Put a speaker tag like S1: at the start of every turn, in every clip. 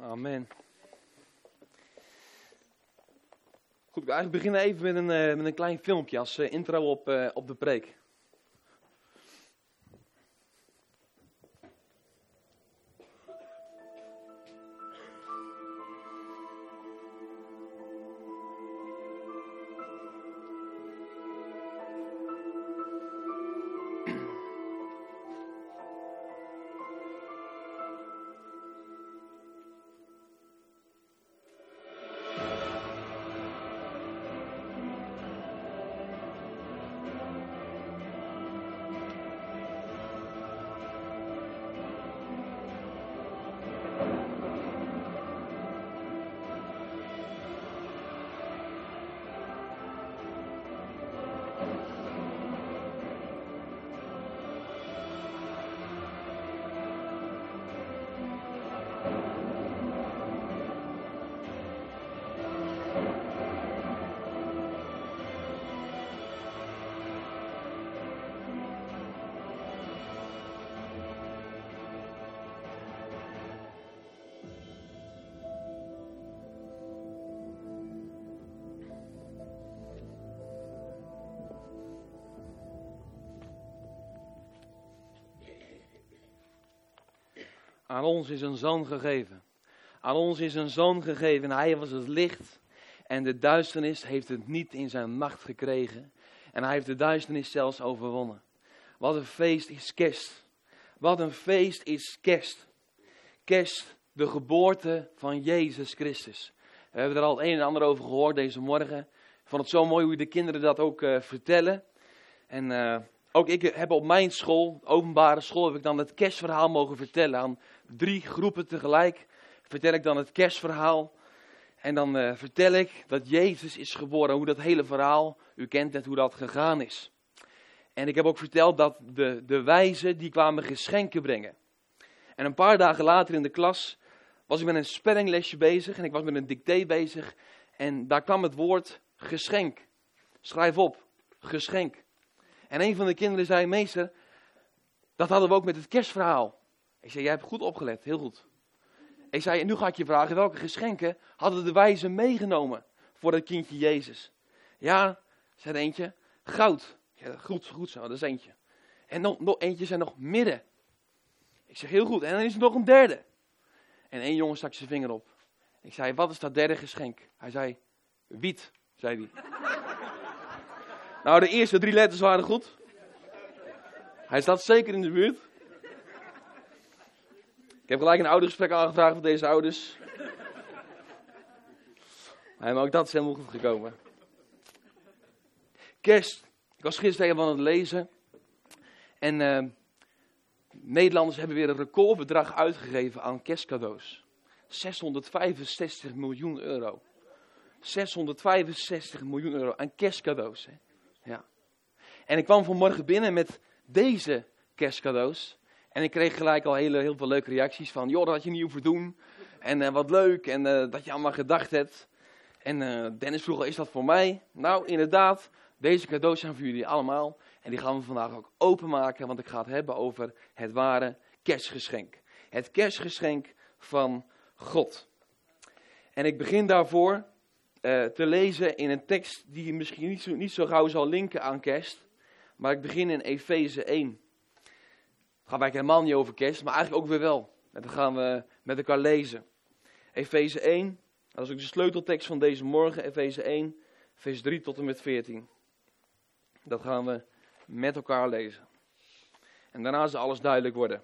S1: Amen. Goed, ik wil eigenlijk beginnen even met een, eh, met een klein filmpje als eh, intro op, eh, op de preek. Aan ons is een zoon gegeven. Aan ons is een zoon gegeven. Hij was het licht. En de duisternis heeft het niet in zijn macht gekregen. En hij heeft de duisternis zelfs overwonnen. Wat een feest is kerst. Wat een feest is kerst. Kerst, de geboorte van Jezus Christus. We hebben er al het een en ander over gehoord deze morgen. Ik vond het zo mooi hoe de kinderen dat ook uh, vertellen. En uh, ook ik heb op mijn school, openbare school, heb ik dan het kerstverhaal mogen vertellen. Aan drie groepen tegelijk vertel ik dan het kerstverhaal. En dan uh, vertel ik dat Jezus is geboren, hoe dat hele verhaal, u kent het, hoe dat gegaan is. En ik heb ook verteld dat de, de wijzen, die kwamen geschenken brengen. En een paar dagen later in de klas was ik met een spellinglesje bezig en ik was met een dicté bezig. En daar kwam het woord geschenk. Schrijf op, geschenk. En een van de kinderen zei, meester, dat hadden we ook met het kerstverhaal. Ik zei, jij hebt goed opgelet, heel goed. Ik zei, nu ga ik je vragen, welke geschenken hadden de wijzen meegenomen voor dat kindje Jezus? Ja, zei er eentje, goud. Ja, goed, goed zo, dat is eentje. En nog, nog eentje zei nog midden. Ik zeg, heel goed. En dan is er nog een derde. En één jongen stak zijn vinger op. Ik zei, wat is dat derde geschenk? Hij zei, wiet, zei hij. nou, de eerste drie letters waren goed. Hij staat zeker in de buurt. Ik heb gelijk een oudergesprek aangevraagd voor deze ouders. Maar ook dat is helemaal goed gekomen. Kerst. Ik was gisteren aan het lezen. En uh, Nederlanders hebben weer een recordbedrag uitgegeven aan kerstcadeaus. 665 miljoen euro. 665 miljoen euro aan kerstcadeaus. Ja. En ik kwam vanmorgen binnen met deze kerstcadeaus. En ik kreeg gelijk al hele, heel veel leuke reacties van, joh, dat had je niet hoeven doen. En uh, wat leuk, en uh, dat je allemaal gedacht hebt. En uh, Dennis vroeg al, is dat voor mij? Nou, inderdaad, deze cadeaus zijn voor jullie allemaal. En die gaan we vandaag ook openmaken, want ik ga het hebben over het ware kerstgeschenk. Het kerstgeschenk van God. En ik begin daarvoor te lezen in een tekst die misschien niet zo, niet zo gauw zal linken aan kerst. Maar ik begin in Efeze 1. Gaat eigenlijk helemaal niet over kerst, maar eigenlijk ook weer wel. En dat gaan we met elkaar lezen. Efeze 1, dat is ook de sleuteltekst van deze morgen. Efeze 1, vers 3 tot en met 14. Dat gaan we met elkaar lezen. En daarna zal alles duidelijk worden.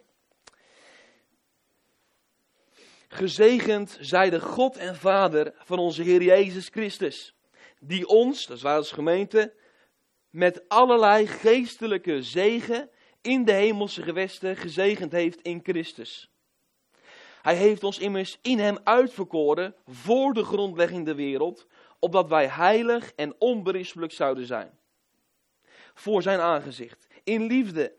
S1: Gezegend zij de God en Vader van onze Heer Jezus Christus, die ons, dat is waar als gemeente, met allerlei geestelijke zegen in de hemelse gewesten gezegend heeft in Christus. Hij heeft ons immers in hem uitverkoren voor de grondlegging der wereld, opdat wij heilig en onberispelijk zouden zijn. Voor zijn aangezicht. In liefde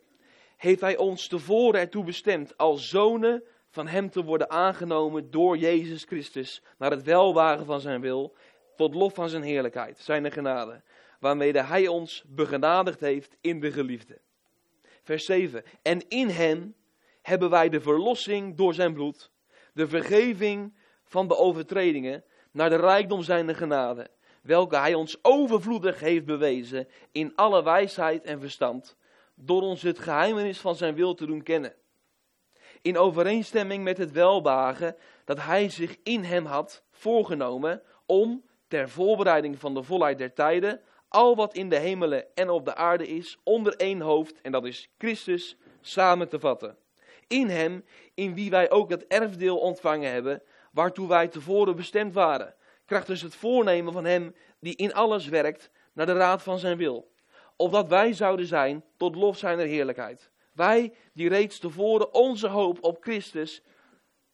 S1: heeft hij ons tevoren ertoe bestemd als zonen van hem te worden aangenomen door Jezus Christus naar het welwagen van zijn wil, tot lof van zijn heerlijkheid, zijn genade, waarmee hij ons begenadigd heeft in de geliefde. Vers 7. En in hem hebben wij de verlossing door zijn bloed, de vergeving van de overtredingen naar de rijkdom zijnde genade, welke hij ons overvloedig heeft bewezen in alle wijsheid en verstand, door ons het geheimenis van zijn wil te doen kennen. In overeenstemming met het welbagen dat hij zich in hem had voorgenomen om, ter voorbereiding van de volheid der tijden, al wat in de hemelen en op de aarde is, onder één hoofd, en dat is Christus, samen te vatten. In hem, in wie wij ook het erfdeel ontvangen hebben, waartoe wij tevoren bestemd waren, krachtens het voornemen van hem die in alles werkt, naar de raad van zijn wil. Opdat wij zouden zijn tot lof zijner heerlijkheid. Wij die reeds tevoren onze hoop op Christus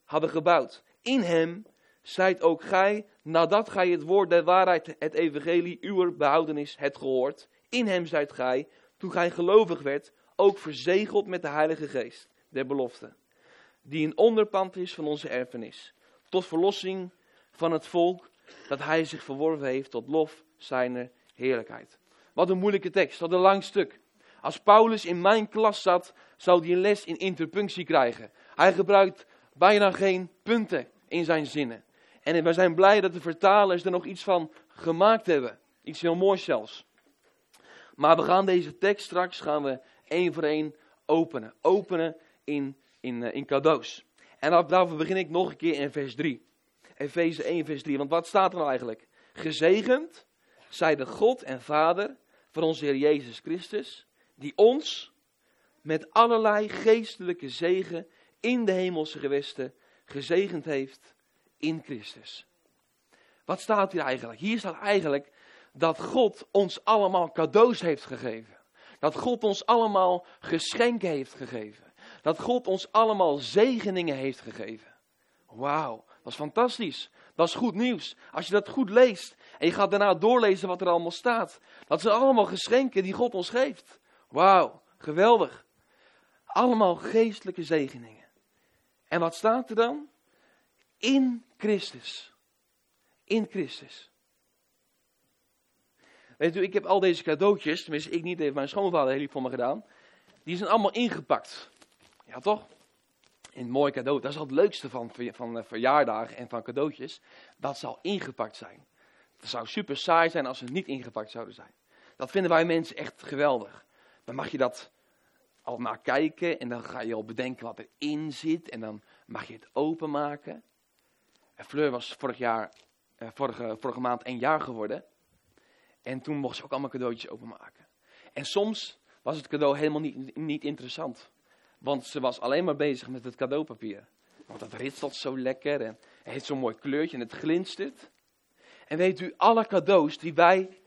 S1: hadden gebouwd. In hem zijt ook gij, nadat gij het woord der waarheid, het evangelie, uw behoudenis, het gehoord. In hem zijt gij, toen gij gelovig werd, ook verzegeld met de Heilige Geest, der belofte. Die een onderpand is van onze erfenis. Tot verlossing van het volk dat hij zich verworven heeft tot lof zijner heerlijkheid. Wat een moeilijke tekst, wat een lang stuk. Als Paulus in mijn klas zat, zou hij een les in interpunctie krijgen. Hij gebruikt bijna geen punten in zijn zinnen. En we zijn blij dat de vertalers er nog iets van gemaakt hebben. Iets heel moois zelfs. Maar we gaan deze tekst straks gaan we één voor één openen. Openen in, in, eh, in cadeaus. En daarvoor begin ik nog een keer in vers 3. Efeze 1 vers 3. Want wat staat er nou eigenlijk? Gezegend zij de God en Vader van onze Heer Jezus Christus, die ons met allerlei geestelijke zegen in de hemelse gewesten gezegend heeft in Christus. Wat staat hier eigenlijk? Hier staat eigenlijk dat God ons allemaal cadeaus heeft gegeven. Dat God ons allemaal geschenken heeft gegeven. Dat God ons allemaal zegeningen heeft gegeven. Wauw, dat is fantastisch. Dat is goed nieuws. Als je dat goed leest en je gaat daarna doorlezen wat er allemaal staat. Dat zijn allemaal geschenken die God ons geeft. Wauw, geweldig. Allemaal geestelijke zegeningen. En wat staat er dan? In Christus. In Christus. Weet u, ik heb al deze cadeautjes, tenminste ik niet, heeft mijn schoonvader heel lief voor me gedaan. Die zijn allemaal ingepakt. Ja toch? een mooi cadeau. Dat is al het leukste van, van verjaardagen en van cadeautjes. Dat zal ingepakt zijn. Het zou super saai zijn als ze niet ingepakt zouden zijn. Dat vinden wij mensen echt geweldig. Dan mag je dat al naar kijken en dan ga je al bedenken wat erin zit. En dan mag je het openmaken. Fleur was vorig jaar, eh, vorige, vorige maand een jaar geworden. En toen mocht ze ook allemaal cadeautjes openmaken. En soms was het cadeau helemaal niet, niet interessant. Want ze was alleen maar bezig met het cadeaupapier. Want dat ritselt zo lekker en het heeft zo'n mooi kleurtje en het glinstert. En weet u, alle cadeaus die wij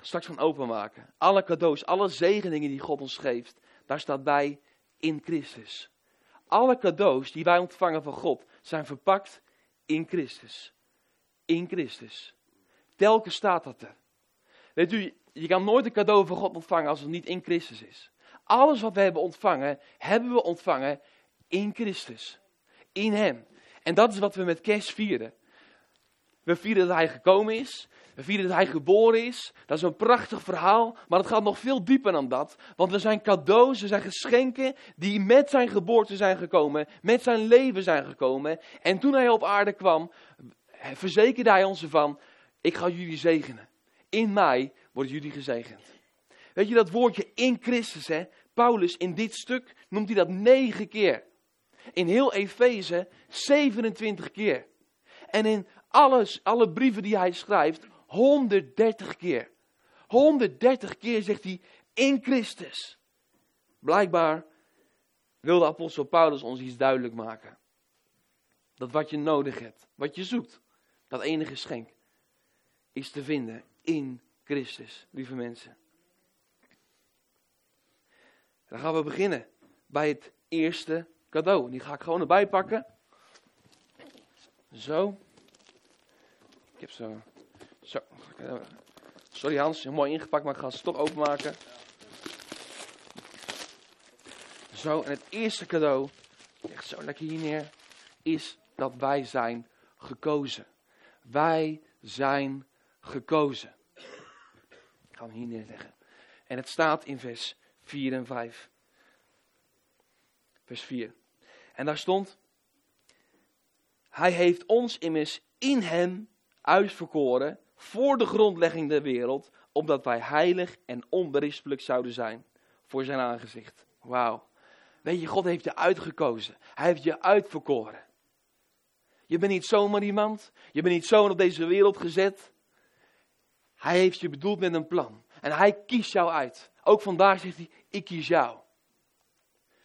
S1: straks gaan openmaken. Alle cadeaus, alle zegeningen die God ons geeft. Daar staat bij in Christus. Alle cadeaus die wij ontvangen van God zijn verpakt in Christus. In Christus. Telkens staat dat er. Weet u, je kan nooit een cadeau van God ontvangen als het niet in Christus is. Alles wat we hebben ontvangen, hebben we ontvangen in Christus. In Hem. En dat is wat we met kerst vieren. We vieren dat Hij gekomen is. We vieren dat Hij geboren is. Dat is een prachtig verhaal. Maar het gaat nog veel dieper dan dat. Want we zijn cadeaus, we zijn geschenken die met zijn geboorte zijn gekomen. Met zijn leven zijn gekomen. En toen Hij op aarde kwam, verzekerde Hij ons ervan. Ik ga jullie zegenen. In mij worden jullie gezegend. Weet je dat woordje in Christus, hè? Paulus in dit stuk noemt hij dat negen keer. In heel Efeze 27 keer. En in alles, alle brieven die hij schrijft, 130 keer. 130 keer zegt hij in Christus. Blijkbaar wil de apostel Paulus ons iets duidelijk maken. Dat wat je nodig hebt, wat je zoekt, dat enige geschenk, is te vinden in Christus, lieve mensen. Dan gaan we beginnen bij het eerste cadeau. Die ga ik gewoon erbij pakken. Zo. Ik heb zo. Zo. Sorry Hans, heel mooi ingepakt, maar ik ga ze toch openmaken. Zo, en het eerste cadeau, echt zo lekker hier neer, is dat wij zijn gekozen. Wij zijn gekozen. Ik ga hem hier neerleggen. En het staat in vers 4 en 5. Vers 4. En daar stond, Hij heeft ons immers in hem uitverkoren voor de grondlegging der wereld, opdat wij heilig en onberispelijk zouden zijn voor zijn aangezicht. Wauw. Weet je, God heeft je uitgekozen. Hij heeft je uitverkoren. Je bent niet zomaar iemand. Je bent niet zomaar op deze wereld gezet. Hij heeft je bedoeld met een plan. En hij kiest jou uit. Ook vandaag zegt hij, ik kies jou.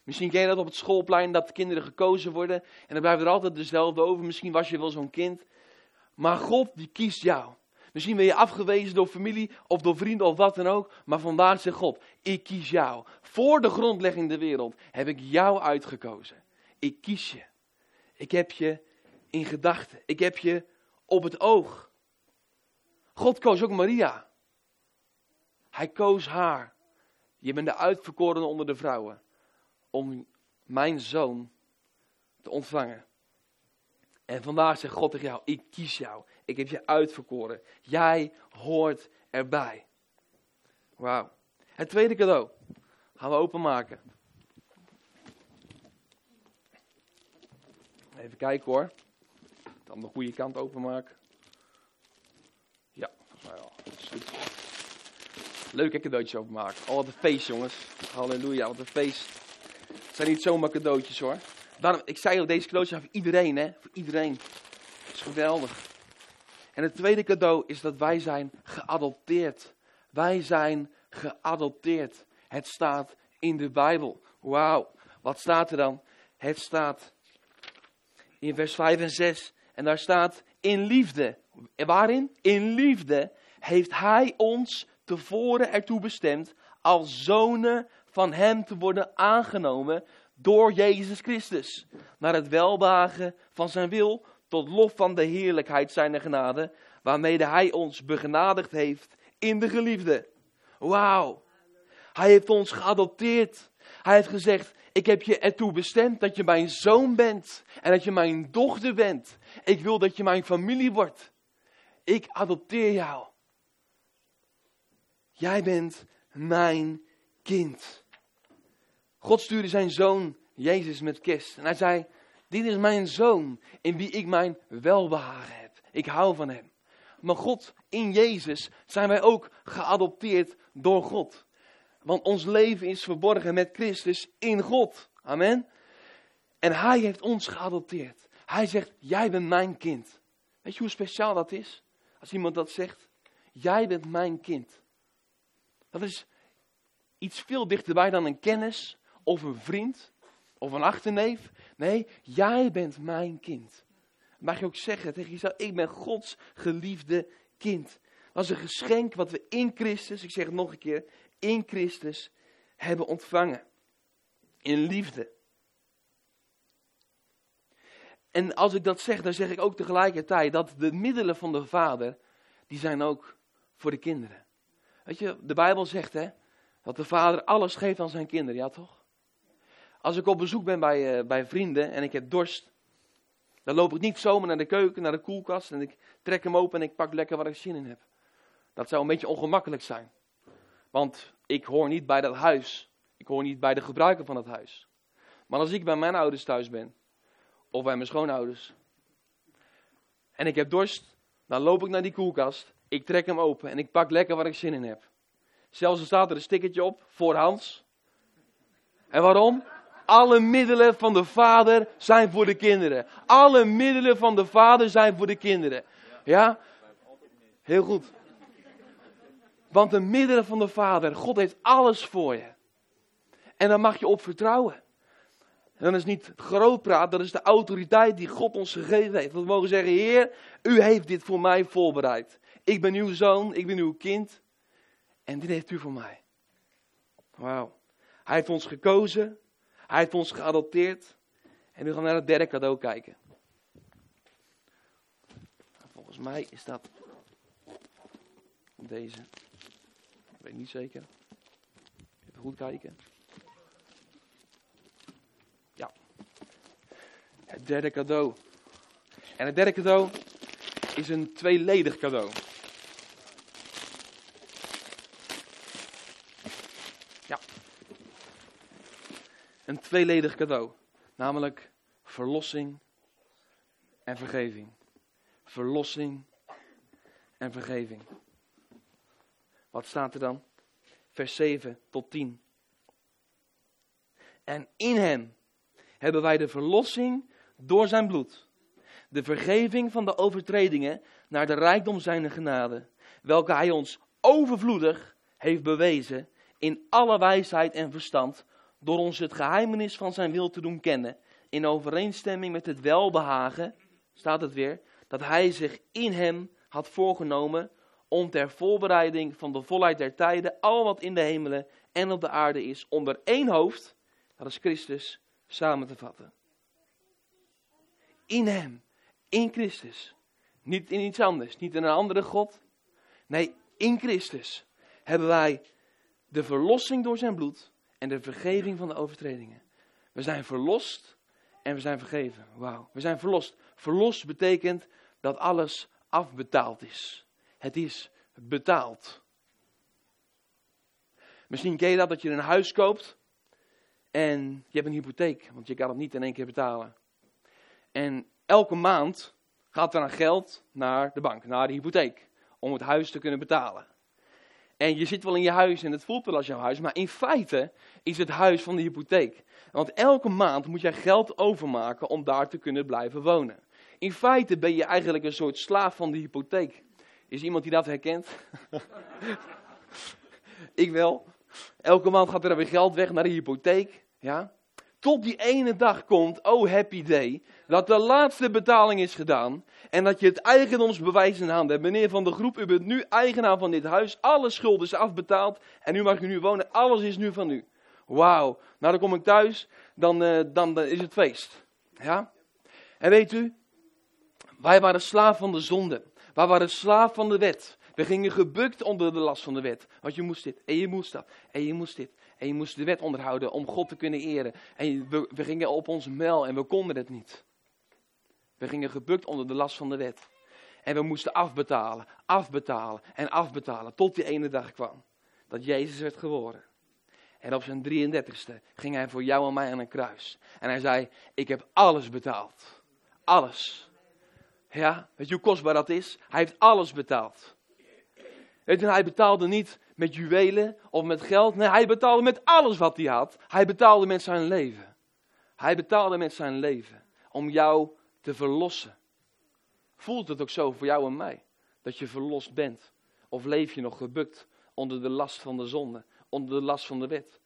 S1: Misschien ken je dat op het schoolplein, dat kinderen gekozen worden. En dan blijft er altijd dezelfde over. Misschien was je wel zo'n kind. Maar God, die kiest jou. Misschien ben je afgewezen door familie of door vrienden of wat dan ook. Maar vandaag zegt God, ik kies jou. Voor de grondlegging der wereld heb ik jou uitgekozen. Ik kies je. Ik heb je in gedachten. Ik heb je op het oog. God koos ook Maria. Hij koos haar. Je bent de uitverkorene onder de vrouwen. Om mijn zoon te ontvangen. En vandaag zegt God tegen jou, ik kies jou. Ik heb je uitverkoren. Jij hoort erbij. Wauw. Het tweede cadeau gaan we openmaken. Even kijken hoor. Dan de goede kant openmaken. Ja, volgens. Leuk hè, cadeautjes openmaken. Oh, wat een feest jongens. Halleluja, wat een feest. Het zijn niet zomaar cadeautjes hoor. Daarom, ik zei al, deze cadeautjes zijn voor iedereen hè. Voor iedereen. Het is geweldig. En het tweede cadeau is dat wij zijn geadopteerd. Wij zijn geadopteerd. Het staat in de Bijbel. Wauw, wat staat er dan? Het staat in vers 5 en 6. En daar staat in liefde. Waarin? In liefde heeft Hij ons tevoren ertoe bestemd als zonen van Hem te worden aangenomen door Jezus Christus. Naar het welwagen van zijn wil tot lof van de heerlijkheid zijner genade, waarmede hij ons begenadigd heeft in de geliefde. Wauw. Hij heeft ons geadopteerd. Hij heeft gezegd, ik heb je ertoe bestemd dat je mijn zoon bent en dat je mijn dochter bent. Ik wil dat je mijn familie wordt. Ik adopteer jou. Jij bent mijn kind. God stuurde zijn zoon Jezus met kist. En hij zei, dit is mijn zoon in wie ik mijn welbehagen heb. Ik hou van hem. Maar God, in Jezus zijn wij ook geadopteerd door God. Want ons leven is verborgen met Christus in God. Amen. En Hij heeft ons geadopteerd. Hij zegt, jij bent mijn kind. Weet je hoe speciaal dat is? Als iemand dat zegt, jij bent mijn kind. Dat is iets veel dichterbij dan een kennis of een vriend of een achterneef. Nee, jij bent mijn kind. Mag je ook zeggen tegen jezelf, ik ben Gods geliefde kind. Dat is een geschenk wat we in Christus, ik zeg het nog een keer, in Christus hebben ontvangen. In liefde. En als ik dat zeg, dan zeg ik ook tegelijkertijd dat de middelen van de Vader, die zijn ook voor de kinderen. Weet je, de Bijbel zegt hè, dat de Vader alles geeft aan zijn kinderen, ja toch? Als ik op bezoek ben bij, uh, bij vrienden en ik heb dorst, dan loop ik niet zomaar naar de keuken, naar de koelkast en ik trek hem open en ik pak lekker wat ik zin in heb. Dat zou een beetje ongemakkelijk zijn. Want ik hoor niet bij dat huis. Ik hoor niet bij de gebruiker van het huis. Maar als ik bij mijn ouders thuis ben, of bij mijn schoonouders, en ik heb dorst, dan loop ik naar die koelkast, ik trek hem open en ik pak lekker wat ik zin in heb. Zelfs er staat er een stickertje op, voor Hans. En waarom? Alle middelen van de Vader zijn voor de kinderen. Alle middelen van de Vader zijn voor de kinderen. Ja? Heel goed. Want de middelen van de Vader, God heeft alles voor je. En daar mag je op vertrouwen. En dan is niet grootpraat, dat is de autoriteit die God ons gegeven heeft. We mogen zeggen, Heer, u heeft dit voor mij voorbereid. Ik ben uw zoon, ik ben uw kind. En dit heeft u voor mij. Wauw. Hij heeft ons gekozen. Hij heeft ons geadopteerd. En nu gaan we naar het derde cadeau kijken. Volgens mij is dat deze. Ik weet niet zeker. Even goed kijken. Ja. Het derde cadeau. En het derde cadeau is een tweeledig cadeau. Een tweeledig cadeau. Namelijk verlossing en vergeving. Verlossing en vergeving. Wat staat er dan? Vers 7 tot 10. En in hem hebben wij de verlossing door zijn bloed. De vergeving van de overtredingen naar de rijkdom zijner genade. Welke hij ons overvloedig heeft bewezen in alle wijsheid en verstand. Door ons het geheimenis van zijn wil te doen kennen. In overeenstemming met het welbehagen, staat het weer, dat hij zich in hem had voorgenomen om ter voorbereiding van de volheid der tijden al wat in de hemelen en op de aarde is onder één hoofd, dat is Christus, samen te vatten. In Hem, in Christus. Niet in iets anders, niet in een andere God. Nee, in Christus hebben wij de verlossing door zijn bloed en de vergeving van de overtredingen. We zijn verlost en we zijn vergeven. Wauw, we zijn verlost. Verlost betekent dat alles afbetaald is. Het is betaald. Misschien ken je dat, dat je een huis koopt en je hebt een hypotheek, want je kan het niet in één keer betalen. En elke maand gaat er aan geld naar de bank, naar de hypotheek, om het huis te kunnen betalen. En je zit wel in je huis en het voelt wel als jouw huis, maar in feite is het huis van de hypotheek. Want elke maand moet jij geld overmaken om daar te kunnen blijven wonen. In feite ben je eigenlijk een soort slaaf van de hypotheek. Is iemand die dat herkent? Ik wel. Elke maand gaat er weer geld weg naar de hypotheek. Ja? Tot die ene dag komt, oh happy day, dat de laatste betaling is gedaan. En dat je het eigendomsbewijs in handen hebt. Meneer van de groep, u bent nu eigenaar van dit huis. Alle schulden is afbetaald. En nu mag u nu wonen. Alles is nu van u. Wauw. Nou, dan kom ik thuis. Dan, uh, dan, dan is het feest. Ja? En weet u, wij waren slaaf van de zonde. Wij waren slaaf van de wet. We gingen gebukt onder de last van de wet. Want je moest dit, en je moest dat, en je moest dit. En je moest de wet onderhouden om God te kunnen eren. En we, gingen op ons mel en we konden het niet. We gingen gebukt onder de last van de wet. En we moesten afbetalen, afbetalen en afbetalen. Tot die ene dag kwam. Dat Jezus werd geboren. En op zijn 33ste ging hij voor jou en mij aan een kruis. En hij zei, ik heb alles betaald. Alles. Ja, weet je hoe kostbaar dat is? Hij heeft alles betaald. Weet je, hij betaalde niet met juwelen of met geld. Nee, hij betaalde met alles wat hij had. Hij betaalde met zijn leven. Hij betaalde met zijn leven om jou te verlossen. Voelt het ook zo voor jou en mij? Dat je verlost bent? Of leef je nog gebukt onder de last van de zonde, onder de last van de wet?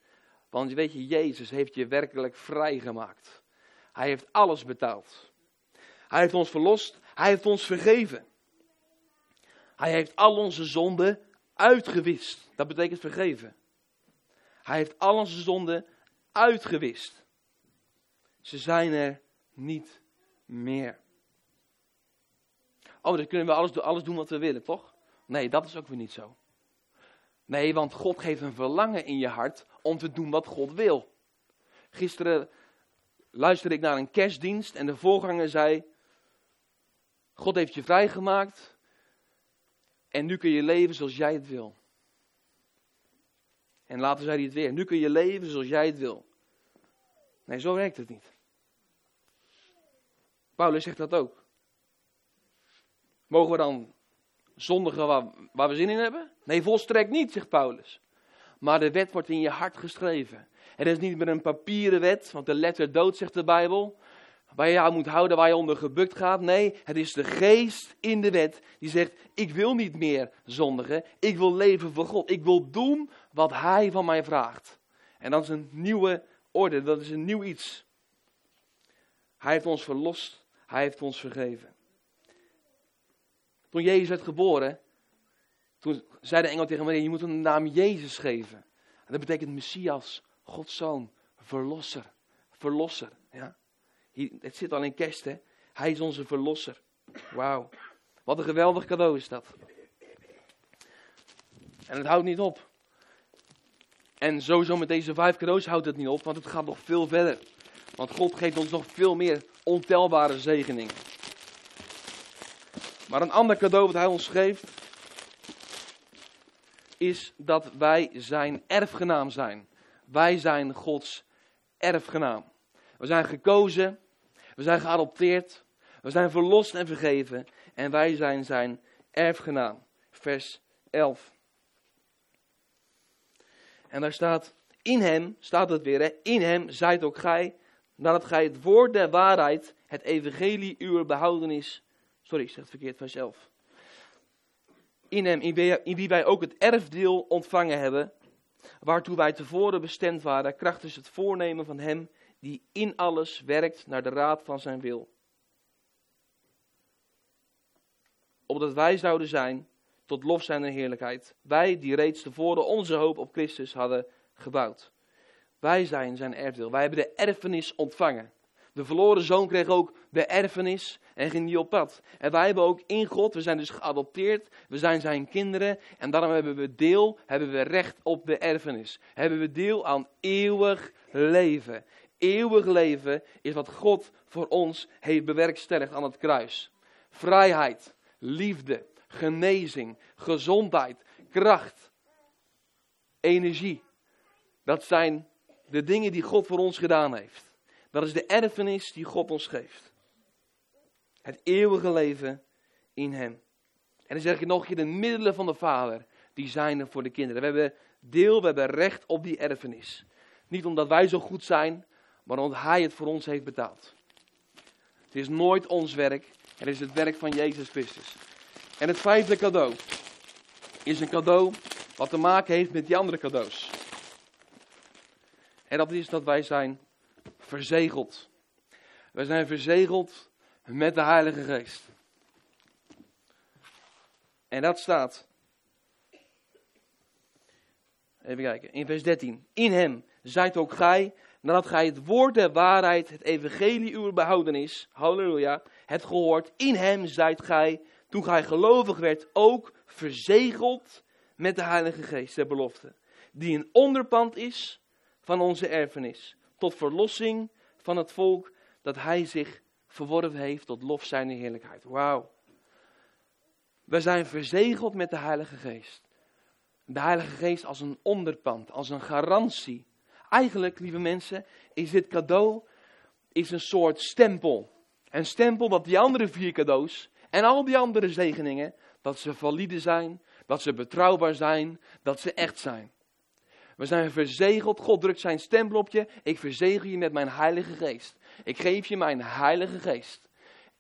S1: Want weet je, Jezus heeft je werkelijk vrijgemaakt. Hij heeft alles betaald. Hij heeft ons verlost, hij heeft ons vergeven. Hij heeft al onze zonden uitgewist. Dat betekent vergeven. Hij heeft al onze zonden uitgewist. Ze zijn er niet meer. Oh, dan kunnen we alles, alles doen wat we willen, toch? Nee, dat is ook weer niet zo. Nee, want God geeft een verlangen in je hart om te doen wat God wil. Gisteren luisterde ik naar een kerstdienst en de voorganger zei: God heeft je vrijgemaakt en nu kun je leven zoals jij het wil. En later zei hij het weer: nu kun je leven zoals jij het wil. Nee, zo werkt het niet. Paulus zegt dat ook. Mogen we dan zondigen waar, waar we zin in hebben? Nee, volstrekt niet, zegt Paulus. Maar de wet wordt in je hart geschreven. Het is niet meer een papieren wet, want de letter dood, zegt de Bijbel. Waar je jou moet houden, waar je onder gebukt gaat. Nee, het is de geest in de wet die zegt: Ik wil niet meer zondigen. Ik wil leven voor God. Ik wil doen wat Hij van mij vraagt. En dat is een nieuwe orde, dat is een nieuw iets. Hij heeft ons verlost, Hij heeft ons vergeven. Toen Jezus werd geboren, toen zei de engel tegen Maria: Je moet hem de naam Jezus geven. En dat betekent Messias, Gods zoon, verlosser. Verlosser, ja het zit al in kerst, hè. Hij is onze verlosser. Wauw. Wat een geweldig cadeau is dat. En het houdt niet op. En sowieso met deze vijf cadeaus houdt het niet op, want het gaat nog veel verder. Want God geeft ons nog veel meer ontelbare zegeningen. Maar een ander cadeau wat hij ons geeft, is dat wij zijn erfgenaam zijn. Wij zijn Gods erfgenaam. We zijn gekozen, we zijn geadopteerd, We zijn verlost en vergeven en wij zijn zijn erfgenaam. Vers 11. En daar staat, in hem, staat het weer, hè, in hem zijt ook gij, nadat gij het woord der waarheid, het evangelie uw behoudenis, sorry, ik zeg het verkeerd, vers 11. In hem, in wie wij ook het erfdeel ontvangen hebben, waartoe wij tevoren bestemd waren, krachtens het voornemen van hem die in alles werkt naar de raad van zijn wil. Opdat wij zouden zijn tot lof zijn en heerlijkheid. Wij die reeds tevoren onze hoop op Christus hadden gebouwd. Wij zijn zijn erfdeel. Wij hebben de erfenis ontvangen. De verloren zoon kreeg ook de erfenis en ging die op pad. En wij hebben ook in God, we zijn dus geadopteerd, we zijn zijn kinderen. En daarom hebben we deel, hebben we recht op de erfenis. Hebben we deel aan eeuwig leven. Eeuwig leven is wat God voor ons heeft bewerkstelligd aan het kruis. Vrijheid, liefde, genezing, gezondheid, kracht, energie. Dat zijn de dingen die God voor ons gedaan heeft. Dat is de erfenis die God ons geeft. Het eeuwige leven in Hem. En dan zeg ik nog, de middelen van de Vader, die zijn er voor de kinderen. We hebben deel, we hebben recht op die erfenis. Niet omdat wij zo goed zijn, maar Hij het voor ons heeft betaald. Het is nooit ons werk, het is het werk van Jezus Christus. En het vijfde cadeau is een cadeau wat te maken heeft met die andere cadeaus. En dat is dat wij zijn verzegeld. Wij zijn verzegeld met de Heilige Geest. En dat staat. Even kijken, in vers 13. In hem zijt ook gij, nadat gij het woord der waarheid, het evangelie uw behoudenis, halleluja, het gehoord. In hem zijt gij, toen gij gelovig werd, ook verzegeld met de Heilige Geest der belofte. Die een onderpand is van onze erfenis. Tot verlossing van het volk dat hij zich verworven heeft tot lof zijn heerlijkheid. Wauw. We zijn verzegeld met de Heilige Geest. De Heilige Geest als een onderpand, als een garantie. Eigenlijk, lieve mensen, is dit cadeau is een soort stempel. Een stempel dat die andere vier cadeaus en al die andere zegeningen, dat ze valide zijn, dat ze betrouwbaar zijn, dat ze echt zijn. We zijn verzegeld. God drukt zijn stempel op je. Ik verzegel je met mijn Heilige Geest. Ik geef je mijn Heilige Geest.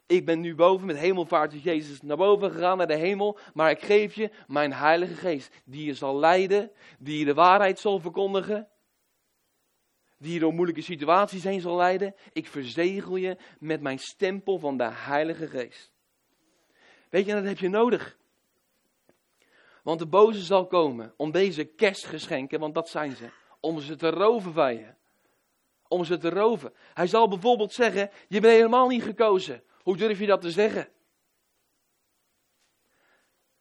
S1: Ik ben nu boven met hemelvaart, is Jezus naar boven gegaan, naar de hemel. Maar ik geef je mijn Heilige Geest. Die je zal leiden, die je de waarheid zal verkondigen. Die je door moeilijke situaties heen zal leiden. Ik verzegel je met mijn stempel van de Heilige Geest. Weet je, dat heb je nodig. Want de boze zal komen om deze kerstgeschenken, want dat zijn ze, om ze te roven van je. Om ze te roven. Hij zal bijvoorbeeld zeggen, je bent helemaal niet gekozen. Hoe durf je dat te zeggen?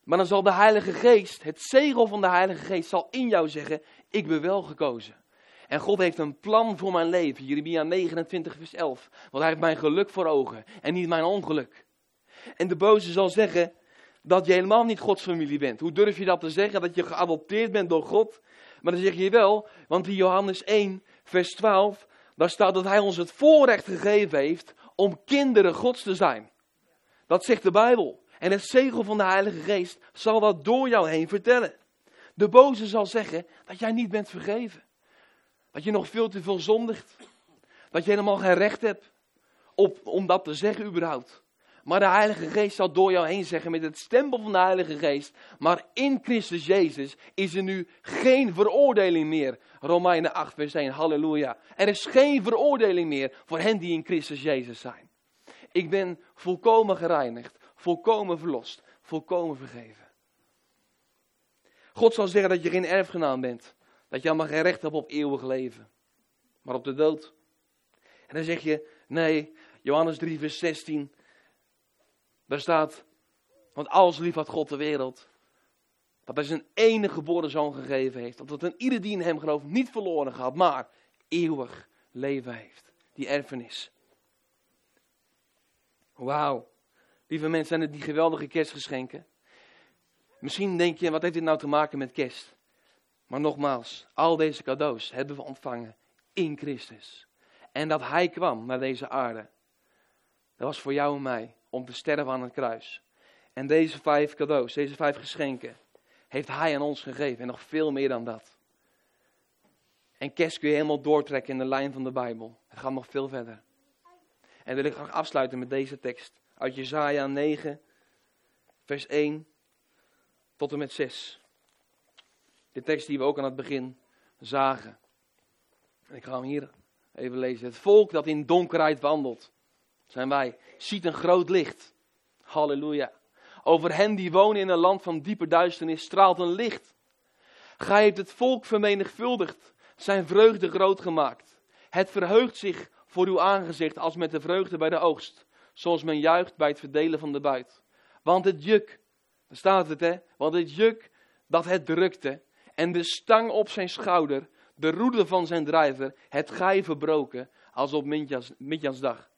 S1: Maar dan zal de Heilige Geest, het zegel van de Heilige Geest, zal in jou zeggen, ik ben wel gekozen. En God heeft een plan voor mijn leven. Jeremia 29 vers 11. Want hij heeft mijn geluk voor ogen en niet mijn ongeluk. En de boze zal zeggen, dat je helemaal niet Gods familie bent. Hoe durf je dat te zeggen, dat je geadopteerd bent door God? Maar dan zeg je wel, want in Johannes 1, vers 12, daar staat dat hij ons het voorrecht gegeven heeft om kinderen Gods te zijn. Dat zegt de Bijbel. En het zegel van de Heilige Geest zal dat door jou heen vertellen. De boze zal zeggen dat jij niet bent vergeven. Dat je nog veel te veel zondigt. Dat je helemaal geen recht hebt op, om dat te zeggen überhaupt. Maar de Heilige Geest zal door jou heen zeggen met het stempel van de Heilige Geest. Maar in Christus Jezus is er nu geen veroordeling meer. Romeinen 8, vers 1, halleluja. Er is geen veroordeling meer voor hen die in Christus Jezus zijn. Ik ben volkomen gereinigd, volkomen verlost, volkomen vergeven. God zal zeggen dat je geen erfgenaam bent. Dat je allemaal geen recht hebt op eeuwig leven. Maar op de dood. En dan zeg je, nee, Johannes 3, vers 16. Daar staat, want alles lief had God de wereld. Dat hij zijn enige geboren zoon gegeven heeft. Dat een ieder die in hem gelooft niet verloren gaat, maar eeuwig leven heeft. Die erfenis. Wauw. Lieve mensen, zijn het die geweldige kerstgeschenken? Misschien denk je, wat heeft dit nou te maken met kerst? Maar nogmaals, al deze cadeaus hebben we ontvangen in Christus. En dat Hij kwam naar deze aarde Dat was voor jou en mij om te sterven aan het kruis. En deze vijf cadeaus, deze vijf geschenken, heeft Hij aan ons gegeven. En nog veel meer dan dat. En kerst kun je helemaal doortrekken in de lijn van de Bijbel. Het gaat nog veel verder. En wil ik graag afsluiten met deze tekst. Uit Jezaja 9, vers 1 tot en met 6. De tekst die we ook aan het begin zagen. En ik ga hem hier even lezen. Het volk dat in donkerheid wandelt, zijn wij, ziet een groot licht. Halleluja. Over hen die wonen in een land van diepe duisternis straalt een licht. Gij hebt het volk vermenigvuldigd, zijn vreugde groot gemaakt. Het verheugt zich voor uw aangezicht als met de vreugde bij de oogst, zoals men juicht bij het verdelen van de buit. Want het juk, daar staat het hè, want het juk dat het drukte en de stang op zijn schouder, de roede van zijn drijver, het gij verbroken als op Midjans dag.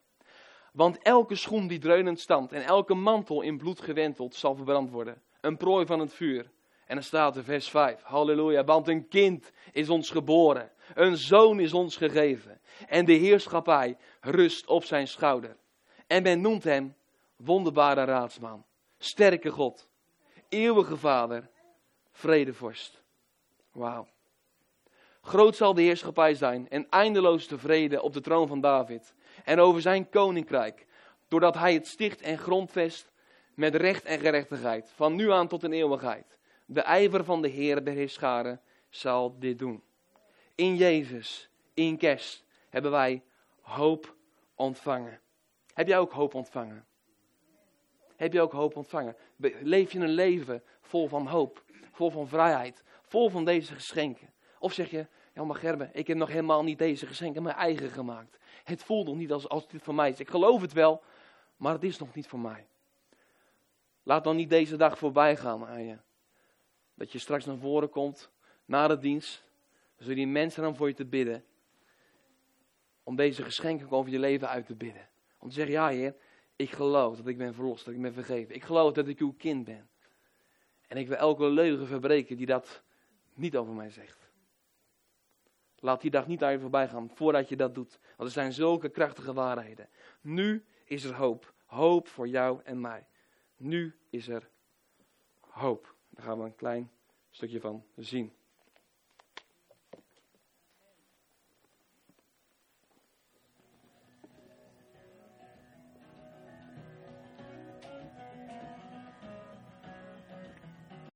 S1: Want elke schoen die dreunend stand en elke mantel in bloed gewenteld zal verbrand worden. Een prooi van het vuur. En dan staat er vers 5. Halleluja. Want een kind is ons geboren. Een zoon is ons gegeven. En de heerschappij rust op zijn schouder. En men noemt hem wonderbare raadsman. Sterke God. Eeuwige vader. Vredevorst. Wauw. Groot zal de heerschappij zijn en eindeloos tevreden op de troon van David en over zijn koninkrijk, doordat hij het sticht en grondvest met recht en gerechtigheid, van nu aan tot een eeuwigheid. De ijver van de Heer der Heerscharen zal dit doen. In Jezus, in kerst, hebben wij hoop ontvangen. Heb jij ook hoop ontvangen? Heb je ook hoop ontvangen? Leef je een leven vol van hoop, vol van vrijheid, vol van deze geschenken? Of zeg je, ja maar Gerbe, ik heb nog helemaal niet deze geschenken mijn eigen gemaakt. Het voelt nog niet als, als dit voor mij is. Ik geloof het wel, maar het is nog niet voor mij. Laat dan niet deze dag voorbij gaan aan je. Dat je straks naar voren komt, na de dienst. Zullen die mensen dan voor je te bidden. Om deze geschenken over je leven uit te bidden. Om te zeggen, ja heer, ik geloof dat ik ben verlost, dat ik ben vergeven. Ik geloof dat ik uw kind ben. En ik wil elke leugen verbreken die dat niet over mij zegt. Laat die dag niet aan je voorbij gaan voordat je dat doet. Want er zijn zulke krachtige waarheden. Nu is er hoop. Hoop voor jou en mij. Nu is er hoop. Daar gaan we een klein stukje van zien.